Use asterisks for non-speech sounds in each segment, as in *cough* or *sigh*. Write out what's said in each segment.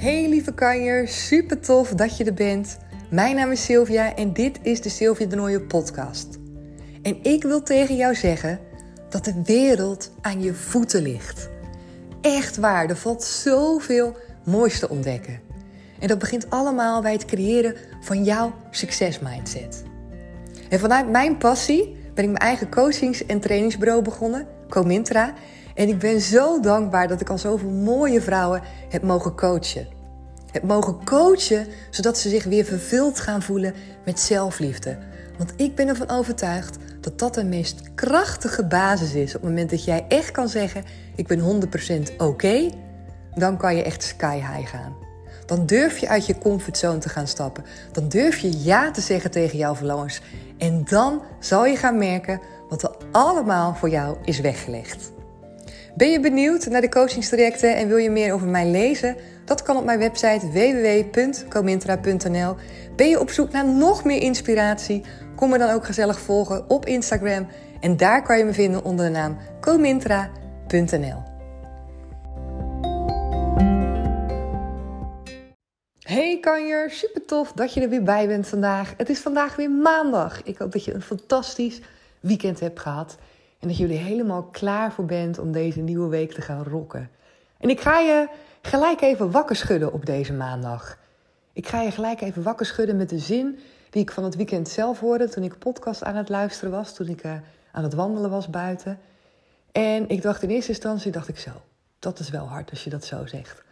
Hey lieve kanjer, super tof dat je er bent. Mijn naam is Sylvia en dit is de Sylvia de Nooie podcast. En ik wil tegen jou zeggen dat de wereld aan je voeten ligt. Echt waar, er valt zoveel moois te ontdekken. En dat begint allemaal bij het creëren van jouw succesmindset. En vanuit mijn passie ben ik mijn eigen coachings- en trainingsbureau begonnen, Comintra. En ik ben zo dankbaar dat ik al zoveel mooie vrouwen heb mogen coachen. Heb mogen coachen zodat ze zich weer vervuld gaan voelen met zelfliefde. Want ik ben ervan overtuigd dat dat de meest krachtige basis is. Op het moment dat jij echt kan zeggen: Ik ben 100% oké, dan kan je echt sky high gaan. Dan durf je uit je comfortzone te gaan stappen. Dan durf je ja te zeggen tegen jouw verlangens. En dan zal je gaan merken wat er allemaal voor jou is weggelegd. Ben je benieuwd naar de coachingstrajecten en wil je meer over mij lezen? Dat kan op mijn website www.comintra.nl. Ben je op zoek naar nog meer inspiratie? Kom me dan ook gezellig volgen op Instagram. En daar kan je me vinden onder de naam comintra.nl. Hey kanjer, super tof dat je er weer bij bent vandaag. Het is vandaag weer maandag. Ik hoop dat je een fantastisch weekend hebt gehad. En dat jullie helemaal klaar voor bent om deze nieuwe week te gaan rocken. En ik ga je gelijk even wakker schudden op deze maandag. Ik ga je gelijk even wakker schudden met de zin die ik van het weekend zelf hoorde toen ik podcast aan het luisteren was, toen ik uh, aan het wandelen was buiten. En ik dacht in eerste instantie, dacht ik zo, dat is wel hard als je dat zo zegt.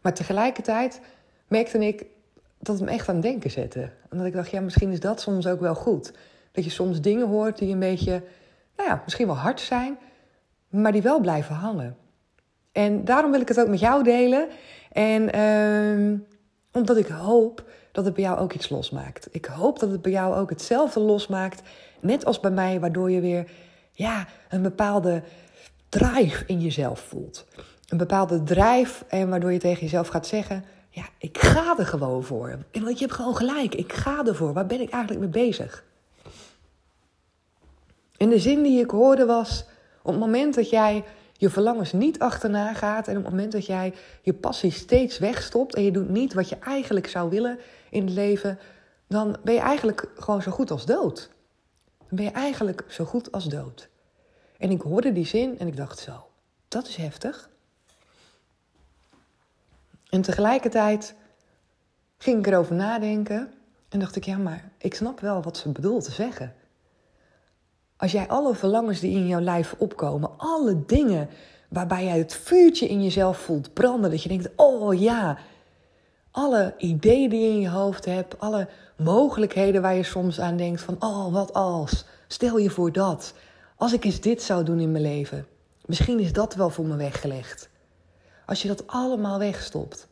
Maar tegelijkertijd merkte ik dat het me echt aan het denken zette. En dat ik dacht, ja, misschien is dat soms ook wel goed. Dat je soms dingen hoort die een beetje, nou ja, misschien wel hard zijn, maar die wel blijven hangen. En daarom wil ik het ook met jou delen. En uh, omdat ik hoop dat het bij jou ook iets losmaakt. Ik hoop dat het bij jou ook hetzelfde losmaakt. Net als bij mij, waardoor je weer ja, een bepaalde drive in jezelf voelt. Een bepaalde drive en waardoor je tegen jezelf gaat zeggen: Ja, ik ga er gewoon voor. En want je hebt gewoon gelijk, ik ga ervoor. Waar ben ik eigenlijk mee bezig? En de zin die ik hoorde was: op het moment dat jij je verlangens niet achterna gaat en op het moment dat jij je passie steeds wegstopt en je doet niet wat je eigenlijk zou willen in het leven, dan ben je eigenlijk gewoon zo goed als dood. Dan ben je eigenlijk zo goed als dood. En ik hoorde die zin en ik dacht zo, dat is heftig. En tegelijkertijd ging ik erover nadenken en dacht ik, ja, maar ik snap wel wat ze bedoelt te zeggen. Als jij alle verlangens die in jouw lijf opkomen, alle dingen waarbij jij het vuurtje in jezelf voelt branden, dat je denkt: oh ja, alle ideeën die je in je hoofd hebt, alle mogelijkheden waar je soms aan denkt: van oh, wat als? Stel je voor dat. Als ik eens dit zou doen in mijn leven, misschien is dat wel voor me weggelegd. Als je dat allemaal wegstopt,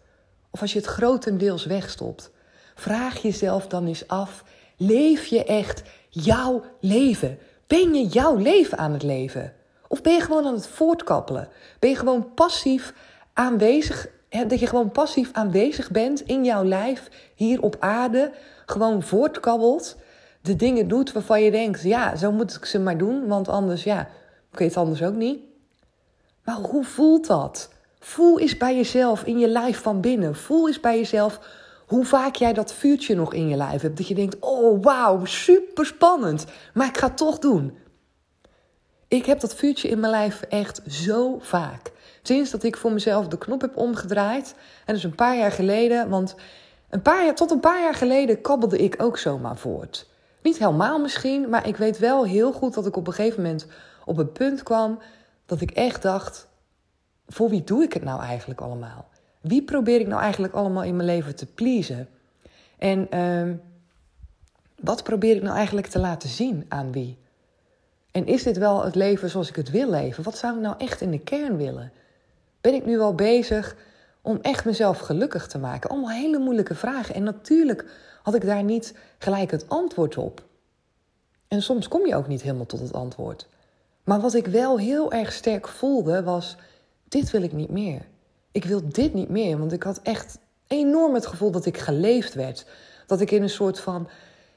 of als je het grotendeels wegstopt, vraag jezelf dan eens af: leef je echt jouw leven? Ben je jouw leven aan het leven? Of ben je gewoon aan het voortkappelen? Ben je gewoon passief aanwezig? Dat je gewoon passief aanwezig bent in jouw lijf, hier op aarde, gewoon voortkabbelt, de dingen doet waarvan je denkt, ja, zo moet ik ze maar doen, want anders, ja, ik weet het anders ook niet. Maar hoe voelt dat? Voel eens bij jezelf in je lijf van binnen. Voel eens bij jezelf hoe vaak jij dat vuurtje nog in je lijf hebt. Dat je denkt, oh wauw, super spannend. Maar ik ga het toch doen. Ik heb dat vuurtje in mijn lijf echt zo vaak. Sinds dat ik voor mezelf de knop heb omgedraaid. En dus een paar jaar geleden, want een paar tot een paar jaar geleden kabbelde ik ook zomaar voort. Niet helemaal misschien, maar ik weet wel heel goed dat ik op een gegeven moment op een punt kwam dat ik echt dacht: voor wie doe ik het nou eigenlijk allemaal? Wie probeer ik nou eigenlijk allemaal in mijn leven te pleasen? En uh, wat probeer ik nou eigenlijk te laten zien aan wie? En is dit wel het leven zoals ik het wil leven? Wat zou ik nou echt in de kern willen? Ben ik nu wel bezig om echt mezelf gelukkig te maken? Allemaal hele moeilijke vragen. En natuurlijk had ik daar niet gelijk het antwoord op. En soms kom je ook niet helemaal tot het antwoord. Maar wat ik wel heel erg sterk voelde was: dit wil ik niet meer ik wil dit niet meer. Want ik had echt enorm het gevoel dat ik geleefd werd. Dat ik in een soort van,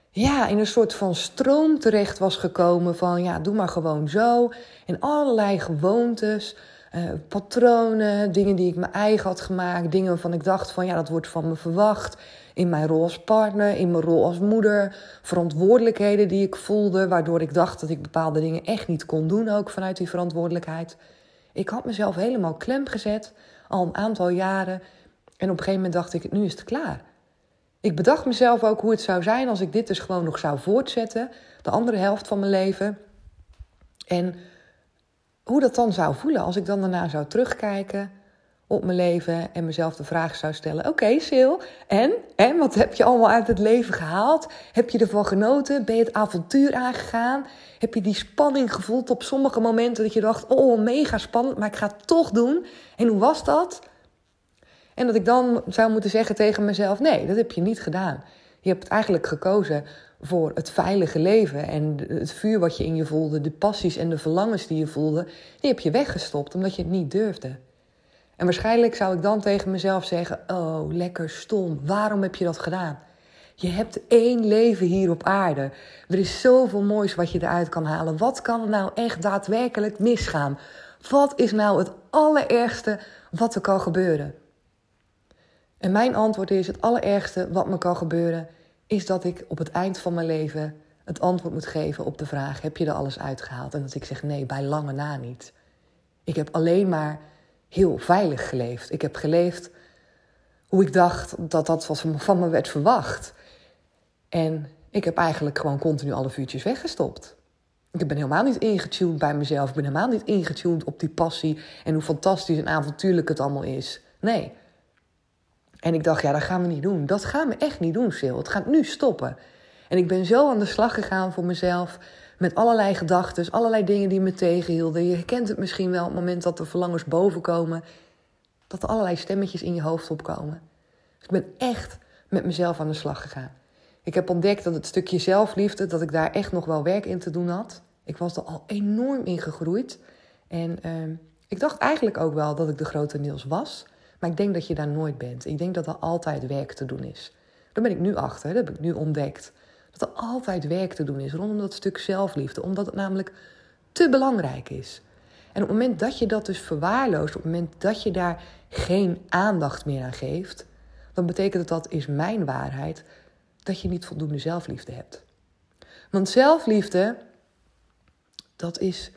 ja, in een soort van stroom terecht was gekomen van, ja, doe maar gewoon zo. En allerlei gewoontes, uh, patronen, dingen die ik mijn eigen had gemaakt, dingen waarvan ik dacht van ja, dat wordt van me verwacht. In mijn rol als partner, in mijn rol als moeder, verantwoordelijkheden die ik voelde, waardoor ik dacht dat ik bepaalde dingen echt niet kon doen, ook vanuit die verantwoordelijkheid. Ik had mezelf helemaal klem gezet, al een aantal jaren. En op een gegeven moment dacht ik, nu is het klaar. Ik bedacht mezelf ook hoe het zou zijn als ik dit dus gewoon nog zou voortzetten, de andere helft van mijn leven. En hoe dat dan zou voelen als ik dan daarna zou terugkijken op mijn leven en mezelf de vraag zou stellen: Oké, okay, Sil, en? en? Wat heb je allemaal uit het leven gehaald? Heb je ervan genoten? Ben je het avontuur aangegaan? Heb je die spanning gevoeld op sommige momenten dat je dacht: Oh, mega spannend, maar ik ga het toch doen? En hoe was dat? En dat ik dan zou moeten zeggen tegen mezelf: Nee, dat heb je niet gedaan. Je hebt eigenlijk gekozen voor het veilige leven. En het vuur wat je in je voelde, de passies en de verlangens die je voelde, die heb je weggestopt omdat je het niet durfde. En waarschijnlijk zou ik dan tegen mezelf zeggen: Oh, lekker stom, waarom heb je dat gedaan? Je hebt één leven hier op aarde. Er is zoveel moois wat je eruit kan halen. Wat kan er nou echt daadwerkelijk misgaan? Wat is nou het allerergste wat er kan gebeuren? En mijn antwoord is: het allerergste wat me kan gebeuren is dat ik op het eind van mijn leven het antwoord moet geven op de vraag: heb je er alles uitgehaald? En dat ik zeg: nee, bij lange na niet. Ik heb alleen maar heel veilig geleefd. Ik heb geleefd hoe ik dacht dat dat van me werd verwacht. En ik heb eigenlijk gewoon continu alle vuurtjes weggestopt. Ik ben helemaal niet ingetuned bij mezelf. Ik ben helemaal niet ingetuned op die passie en hoe fantastisch en avontuurlijk het allemaal is. Nee, en ik dacht, ja, dat gaan we niet doen. Dat gaan we echt niet doen, Sil. Het gaat nu stoppen. En ik ben zo aan de slag gegaan voor mezelf. Met allerlei gedachten, allerlei dingen die me tegenhielden. Je kent het misschien wel op het moment dat de verlangens bovenkomen. Dat er allerlei stemmetjes in je hoofd opkomen. Dus ik ben echt met mezelf aan de slag gegaan. Ik heb ontdekt dat het stukje zelfliefde, dat ik daar echt nog wel werk in te doen had. Ik was er al enorm in gegroeid. En uh, ik dacht eigenlijk ook wel dat ik de grote Niels was. Maar ik denk dat je daar nooit bent. Ik denk dat er altijd werk te doen is. Daar ben ik nu achter, dat heb ik nu ontdekt. Dat er altijd werk te doen is rondom dat stuk zelfliefde, omdat het namelijk te belangrijk is. En op het moment dat je dat dus verwaarloost, op het moment dat je daar geen aandacht meer aan geeft, dan betekent dat dat is mijn waarheid, dat je niet voldoende zelfliefde hebt. Want zelfliefde, dat is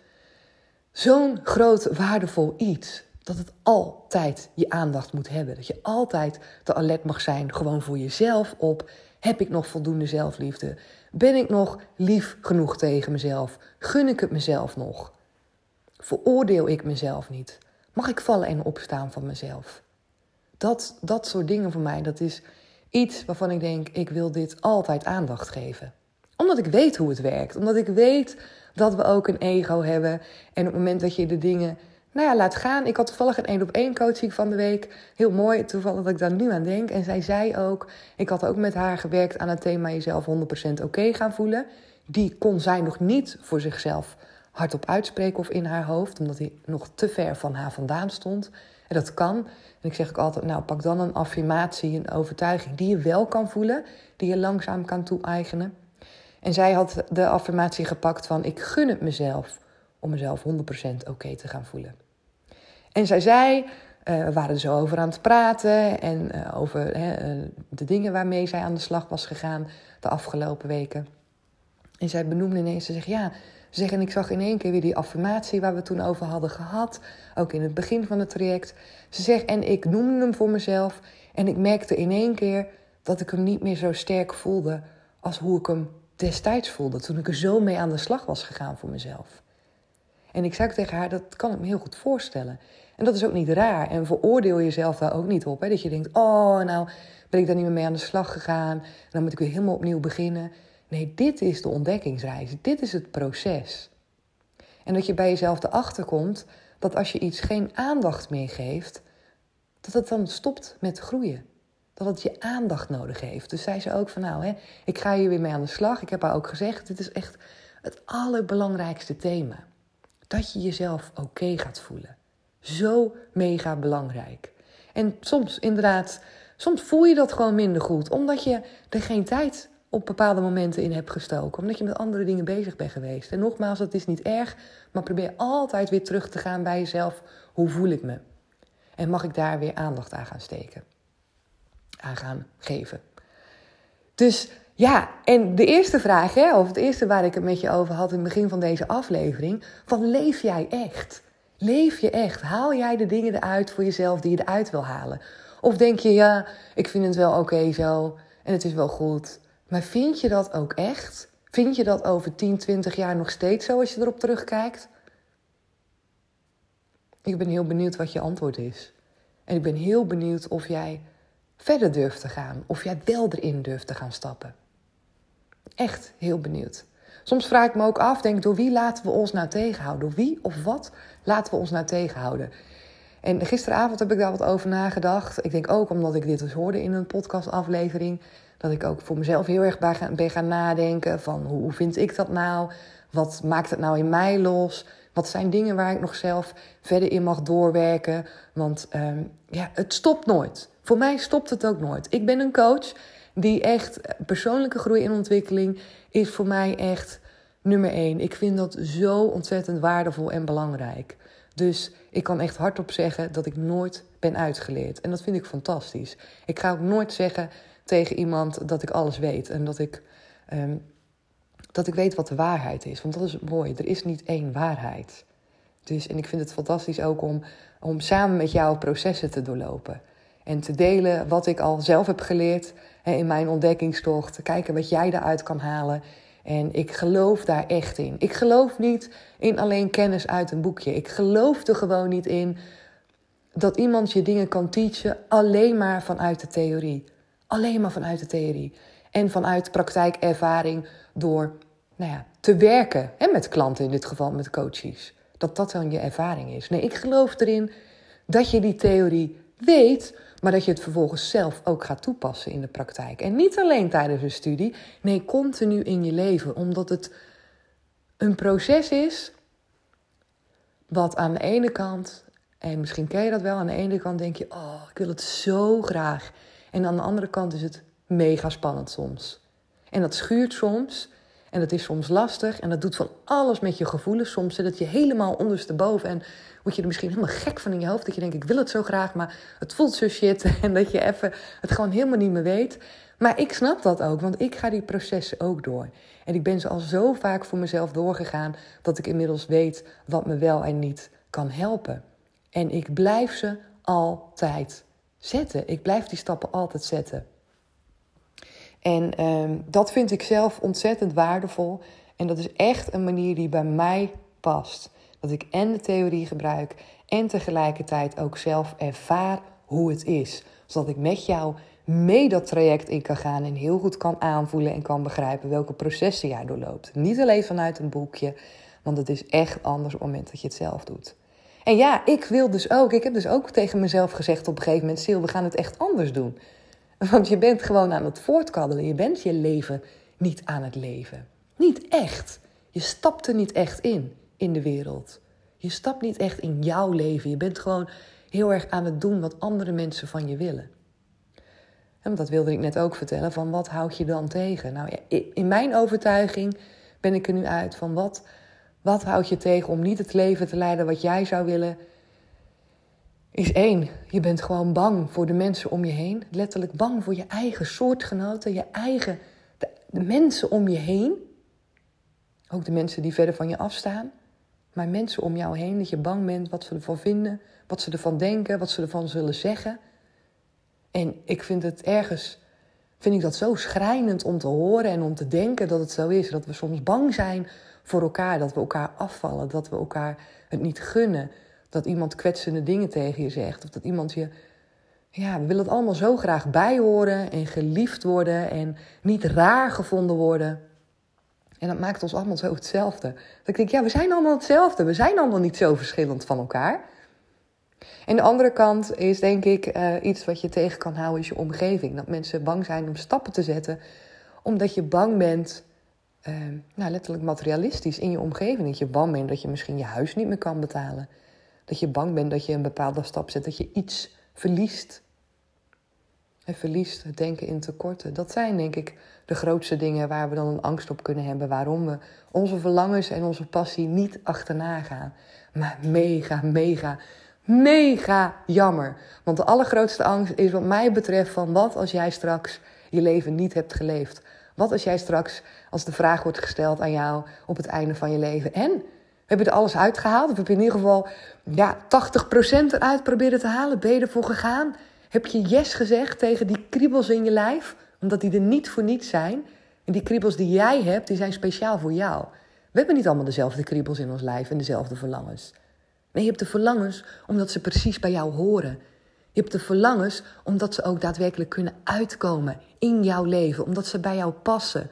zo'n groot waardevol iets dat het altijd je aandacht moet hebben. Dat je altijd te alert mag zijn, gewoon voor jezelf op. Heb ik nog voldoende zelfliefde? Ben ik nog lief genoeg tegen mezelf? Gun ik het mezelf nog? Veroordeel ik mezelf niet? Mag ik vallen en opstaan van mezelf? Dat, dat soort dingen voor mij, dat is iets waarvan ik denk, ik wil dit altijd aandacht geven. Omdat ik weet hoe het werkt. Omdat ik weet dat we ook een ego hebben. En op het moment dat je de dingen nou ja, laat gaan. Ik had toevallig een één op één coaching van de week. Heel mooi, toevallig dat ik daar nu aan denk. En zij zei ook, ik had ook met haar gewerkt aan het thema jezelf 100% oké gaan voelen. Die kon zij nog niet voor zichzelf hardop uitspreken of in haar hoofd, omdat hij nog te ver van haar vandaan stond. En dat kan. En ik zeg ook altijd, nou pak dan een affirmatie, een overtuiging die je wel kan voelen, die je langzaam kan toe-eigenen. En zij had de affirmatie gepakt van ik gun het mezelf om mezelf 100% oké te gaan voelen. En zij zei, uh, we waren er zo over aan het praten en uh, over uh, de dingen waarmee zij aan de slag was gegaan de afgelopen weken. En zij benoemde ineens, ze zegt ja, ze zegt, en ik zag in één keer weer die affirmatie waar we toen over hadden gehad, ook in het begin van het traject. Ze zegt, en ik noemde hem voor mezelf en ik merkte in één keer dat ik hem niet meer zo sterk voelde als hoe ik hem destijds voelde, toen ik er zo mee aan de slag was gegaan voor mezelf. En ik zei tegen haar, dat kan ik me heel goed voorstellen. En dat is ook niet raar. En veroordeel jezelf daar ook niet op. Hè? Dat je denkt, oh, nou ben ik daar niet meer mee aan de slag gegaan. Dan moet ik weer helemaal opnieuw beginnen. Nee, dit is de ontdekkingsreis. Dit is het proces. En dat je bij jezelf erachter komt dat als je iets geen aandacht meer geeft, dat het dan stopt met groeien. Dat het je aandacht nodig heeft. Dus zei ze ook van nou, hè, ik ga hier weer mee aan de slag. Ik heb haar ook gezegd, dit is echt het allerbelangrijkste thema dat je jezelf oké gaat voelen. Zo mega belangrijk. En soms, inderdaad, soms voel je dat gewoon minder goed, omdat je er geen tijd op bepaalde momenten in hebt gestoken, omdat je met andere dingen bezig bent geweest. En nogmaals, dat is niet erg, maar probeer altijd weer terug te gaan bij jezelf. Hoe voel ik me? En mag ik daar weer aandacht aan gaan steken? Aan gaan geven. Dus ja, en de eerste vraag, hè, of het eerste waar ik het met je over had in het begin van deze aflevering: van leef jij echt? Leef je echt? Haal jij de dingen eruit voor jezelf die je eruit wil halen? Of denk je, ja, ik vind het wel oké zo en het is wel goed. Maar vind je dat ook echt? Vind je dat over 10, 20 jaar nog steeds zo als je erop terugkijkt? Ik ben heel benieuwd wat je antwoord is. En ik ben heel benieuwd of jij verder durft te gaan. Of jij wel erin durft te gaan stappen. Echt heel benieuwd. Soms vraag ik me ook af, denk door wie laten we ons nou tegenhouden? Door wie of wat laten we ons nou tegenhouden? En gisteravond heb ik daar wat over nagedacht. Ik denk ook omdat ik dit dus hoorde in een podcastaflevering... dat ik ook voor mezelf heel erg ben gaan nadenken van hoe vind ik dat nou? Wat maakt het nou in mij los? Wat zijn dingen waar ik nog zelf verder in mag doorwerken? Want um, ja, het stopt nooit. Voor mij stopt het ook nooit. Ik ben een coach die echt persoonlijke groei en ontwikkeling is voor mij echt nummer één. Ik vind dat zo ontzettend waardevol en belangrijk. Dus ik kan echt hardop zeggen dat ik nooit ben uitgeleerd. En dat vind ik fantastisch. Ik ga ook nooit zeggen tegen iemand dat ik alles weet en dat ik, um, dat ik weet wat de waarheid is. Want dat is mooi. Er is niet één waarheid. Dus, en ik vind het fantastisch ook om, om samen met jou processen te doorlopen. En te delen wat ik al zelf heb geleerd in mijn ontdekkingstocht. Kijken wat jij daaruit kan halen. En ik geloof daar echt in. Ik geloof niet in alleen kennis uit een boekje. Ik geloof er gewoon niet in dat iemand je dingen kan teachen alleen maar vanuit de theorie. Alleen maar vanuit de theorie. En vanuit praktijkervaring door nou ja, te werken. En met klanten in dit geval, met coaches. Dat dat dan je ervaring is. Nee, ik geloof erin dat je die theorie weet, maar dat je het vervolgens zelf ook gaat toepassen in de praktijk. En niet alleen tijdens een studie, nee, continu in je leven, omdat het een proces is wat aan de ene kant, en misschien ken je dat wel, aan de ene kant denk je, oh, ik wil het zo graag. En aan de andere kant is het mega spannend soms. En dat schuurt soms. En dat is soms lastig en dat doet van alles met je gevoelens. Soms zit het je helemaal ondersteboven en word je er misschien helemaal gek van in je hoofd. Dat je denkt, ik wil het zo graag, maar het voelt zo shit. *laughs* En dat je even het gewoon helemaal niet meer weet. Maar ik snap dat ook, want ik ga die processen ook door. En ik ben ze al zo vaak voor mezelf doorgegaan dat ik inmiddels weet wat me wel en niet kan helpen. En ik blijf ze altijd zetten. Ik blijf die stappen altijd zetten. En um, dat vind ik zelf ontzettend waardevol. En dat is echt een manier die bij mij past. Dat ik en de theorie gebruik en tegelijkertijd ook zelf ervaar hoe het is. Zodat ik met jou mee dat traject in kan gaan en heel goed kan aanvoelen en kan begrijpen welke processen jij doorloopt. Niet alleen vanuit een boekje, want het is echt anders op het moment dat je het zelf doet. En ja, ik wil dus ook, ik heb dus ook tegen mezelf gezegd op een gegeven moment, Sil, we gaan het echt anders doen. Want je bent gewoon aan het voortkaddelen. Je bent je leven niet aan het leven. Niet echt. Je stapt er niet echt in, in de wereld. Je stapt niet echt in jouw leven. Je bent gewoon heel erg aan het doen wat andere mensen van je willen. En dat wilde ik net ook vertellen, van wat houd je dan tegen? Nou, in mijn overtuiging ben ik er nu uit van wat, wat houd je tegen om niet het leven te leiden wat jij zou willen is één, je bent gewoon bang voor de mensen om je heen. Letterlijk bang voor je eigen soortgenoten, je eigen, de, mensen om je heen. Ook de mensen die verder van je afstaan. Maar mensen om jou heen, dat je bang bent wat ze ervan vinden, wat ze ervan denken, wat ze ervan zullen zeggen. En ik vind het ergens, vind ik dat zo schrijnend om te horen en om te denken dat het zo is. Dat we soms bang zijn voor elkaar, dat we elkaar afvallen, dat we elkaar het niet gunnen dat iemand kwetsende dingen tegen je zegt. Of dat iemand je. Ja, we willen het allemaal zo graag bijhoren en geliefd worden en niet raar gevonden worden. En dat maakt ons allemaal zo hetzelfde. Dat ik denk, ja, we zijn allemaal hetzelfde. We zijn allemaal niet zo verschillend van elkaar. En de andere kant is denk ik uh, iets wat je tegen kan houden, is je omgeving. Dat mensen bang zijn om stappen te zetten, omdat je bang bent, uh, nou letterlijk materialistisch in je omgeving. Dat je bang bent dat je misschien je huis niet meer kan betalen. Dat je bang bent dat je een bepaalde stap zet, dat je iets verliest. En verliest het denken in tekorten. Dat zijn denk ik de grootste dingen waar we dan een angst op kunnen hebben. Waarom we onze verlangens en onze passie niet achterna gaan. Maar mega, mega, mega jammer. Want de allergrootste angst is wat mij betreft van wat als jij straks je leven niet hebt geleefd. Wat als jij straks, als de vraag wordt gesteld aan jou op het einde van je leven. En, heb je er alles uitgehaald? Of heb je in ieder geval ja, 80% eruit proberen te halen? Ben je ervoor gegaan? Heb je yes gezegd tegen die kriebels in je lijf? Omdat die er niet voor niets zijn. En die kriebels die jij hebt, die zijn speciaal voor jou. We hebben niet allemaal dezelfde kriebels in ons lijf en dezelfde verlangens. Nee, je hebt de verlangens omdat ze precies bij jou horen. Je hebt de verlangens omdat ze ook daadwerkelijk kunnen uitkomen in jouw leven, omdat ze bij jou passen.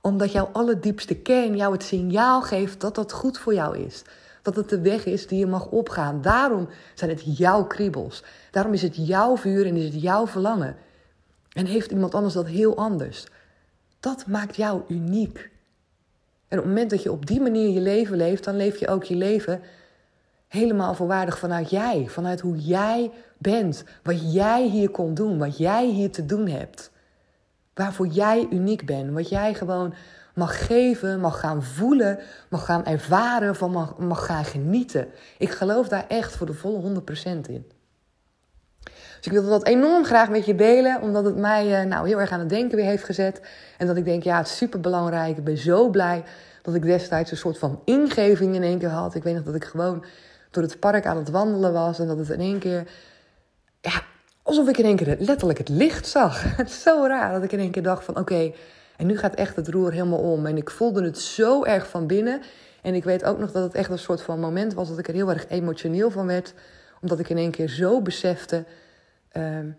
Omdat jouw allerdiepste kern jou het signaal geeft dat dat goed voor jou is. Dat het de weg is die je mag opgaan. Daarom zijn het jouw kriebels. Daarom is het jouw vuur en is het jouw verlangen. En heeft iemand anders dat heel anders. Dat maakt jou uniek. En op het moment dat je op die manier je leven leeft, dan leef je ook je leven helemaal volwaardig vanuit jij. Vanuit hoe jij bent. Wat jij hier komt doen. Wat jij hier te doen hebt. Waarvoor jij uniek bent. Wat jij gewoon mag geven, mag gaan voelen, mag gaan ervaren, van mag, mag gaan genieten. Ik geloof daar echt voor de volle 100% in. Dus ik wilde dat enorm graag met je delen, omdat het mij uh, nou, heel erg aan het denken weer heeft gezet. En dat ik denk, ja, het is super belangrijk. Ik ben zo blij dat ik destijds een soort van ingeving in één keer had. Ik weet nog dat ik gewoon door het park aan het wandelen was en dat het in één keer, ja, alsof ik in één keer letterlijk het licht zag. *laughs* Het is zo raar dat ik in één keer dacht van, oké, en nu gaat echt het roer helemaal om. En ik voelde het zo erg van binnen. En ik weet ook nog dat het echt een soort van moment was dat ik er heel erg emotioneel van werd. Omdat ik in één keer zo besefte Ehm,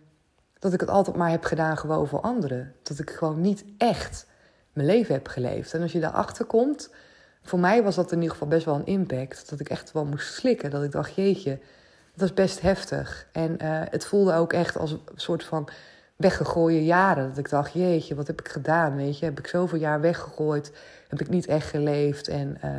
dat ik het altijd maar heb gedaan gewoon voor anderen. Dat ik gewoon niet echt mijn leven heb geleefd. En als je daarachter komt, voor mij was dat in ieder geval best wel een impact. Dat ik echt wel moest slikken. Dat ik dacht, jeetje, dat was best heftig. En uh, het voelde ook echt als een soort van weggegooide jaren. Dat ik dacht, jeetje, wat heb ik gedaan? Weet je, heb ik zoveel jaar weggegooid? Heb ik niet echt geleefd? En uh,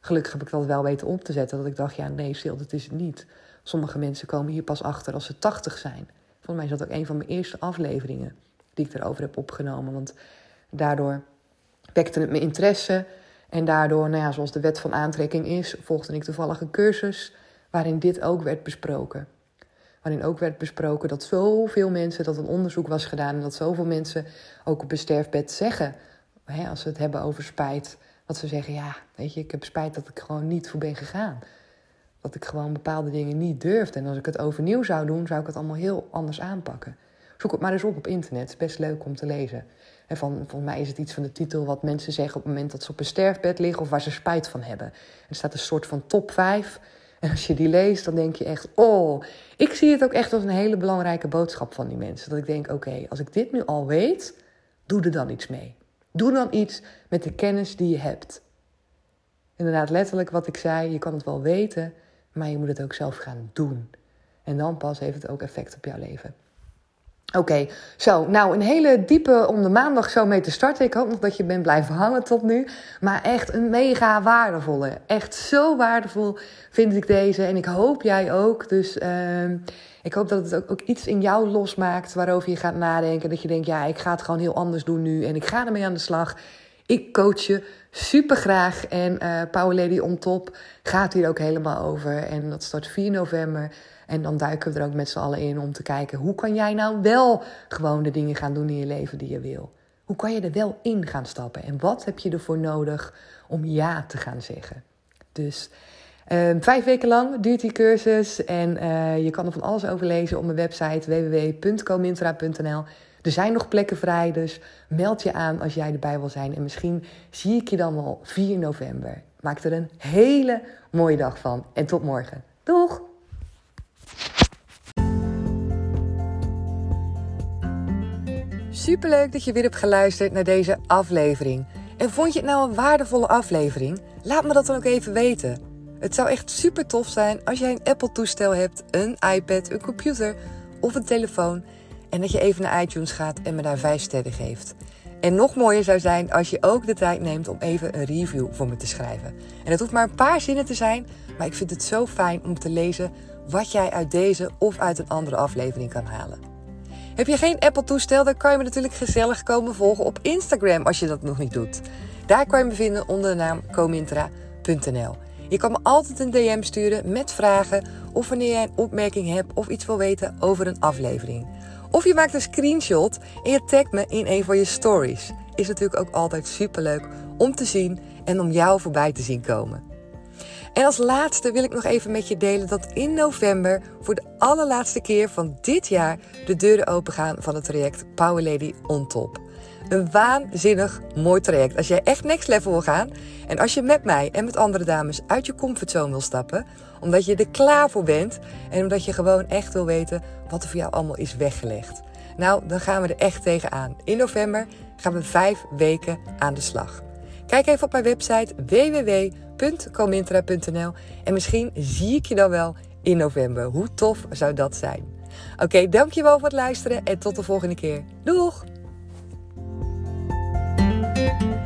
gelukkig heb ik dat wel weten om te zetten. Dat ik dacht, ja, nee, stil, dat is het niet. Sommige mensen komen hier pas achter als ze 80 zijn. Volgens mij is dat ook een van mijn eerste afleveringen die ik erover heb opgenomen. Want daardoor wekte het mijn interesse. En daardoor, nou ja, zoals de wet van aantrekking is, volgde ik toevallig een cursus waarin dit ook werd besproken. Waarin ook werd besproken dat zoveel mensen, dat een onderzoek was gedaan en dat zoveel mensen ook op een sterfbed zeggen, hè, als ze het hebben over spijt, dat ze zeggen: Ja, weet je, ik heb spijt dat ik gewoon niet voor ben gegaan dat ik gewoon bepaalde dingen niet durfde. En als ik het overnieuw zou doen, zou ik het allemaal heel anders aanpakken. Zoek het maar eens op op internet. Het is best leuk om te lezen. En van, volgens mij is het iets van de titel wat mensen zeggen op het moment dat ze op een sterfbed liggen of waar ze spijt van hebben. er staat een soort van top 5. En als je die leest, dan denk je echt, oh, ik zie het ook echt als een hele belangrijke boodschap van die mensen. Dat ik denk, oké, als ik dit nu al weet, doe er dan iets mee. Doe dan iets met de kennis die je hebt. Inderdaad, letterlijk wat ik zei, je kan het wel weten, maar je moet het ook zelf gaan doen. En dan pas heeft het ook effect op jouw leven. Oké, zo. Nou, een hele diepe om de maandag zo mee te starten. Ik hoop nog dat je bent blijven hangen tot nu. Maar echt een mega waardevolle. Echt zo waardevol vind ik deze. En ik hoop jij ook. Dus uh, ik hoop dat het ook, ook, iets in jou losmaakt waarover je gaat nadenken. Dat je denkt, ja, ik ga het gewoon heel anders doen nu. En ik ga ermee aan de slag. Ik coach je super graag. En uh, Power Lady on Top gaat hier ook helemaal over. En dat start 4 november. En dan duiken we er ook met z'n allen in om te kijken... hoe kan jij nou wel gewoon de dingen gaan doen in je leven die je wil? Hoe kan je er wel in gaan stappen? En wat heb je ervoor nodig om ja te gaan zeggen? Dus uh, vijf weken lang duurt die cursus. En uh, je kan er van alles over lezen op mijn website www.comintra.nl... Er zijn nog plekken vrij, dus meld je aan als jij erbij wil zijn. En misschien zie ik je dan wel 4 november. Maak er een hele mooie dag van. En tot morgen. Doeg! Superleuk dat je weer hebt geluisterd naar deze aflevering. En vond je het nou een waardevolle aflevering? Laat me dat dan ook even weten. Het zou echt super tof zijn als jij een Apple-toestel hebt, een iPad, een computer of een telefoon en dat je even naar iTunes gaat en me daar 5 sterren geeft. En nog mooier zou zijn als je ook de tijd neemt om even een review voor me te schrijven. En het hoeft maar een paar zinnen te zijn, maar ik vind het zo fijn om te lezen wat jij uit deze of uit een andere aflevering kan halen. Heb je geen Apple-toestel, dan kan je me natuurlijk gezellig komen volgen op Instagram als je dat nog niet doet. Daar kan je me vinden onder de naam comintra.nl. Je kan me altijd een DM sturen met vragen of wanneer jij een opmerking hebt of iets wil weten over een aflevering. Of je maakt een screenshot en je tagt me in een van je stories. Is natuurlijk ook altijd superleuk om te zien en om jou voorbij te zien komen. En als laatste wil ik nog even met je delen dat in november voor de allerlaatste keer van dit jaar de deuren open gaan van het traject Power Lady on Top. Een waanzinnig mooi traject. Als jij echt next level wil gaan en als je met mij en met andere dames uit je comfortzone wil stappen, omdat je er klaar voor bent en omdat je gewoon echt wil weten wat er voor jou allemaal is weggelegd. Nou, dan gaan we er echt tegenaan. In november gaan we vijf weken aan de slag. Kijk even op mijn website www.comintra.nl en misschien zie ik je dan wel in november. Hoe tof zou dat zijn? Oké, dankjewel voor het luisteren en tot de volgende keer. Doeg! Thank you.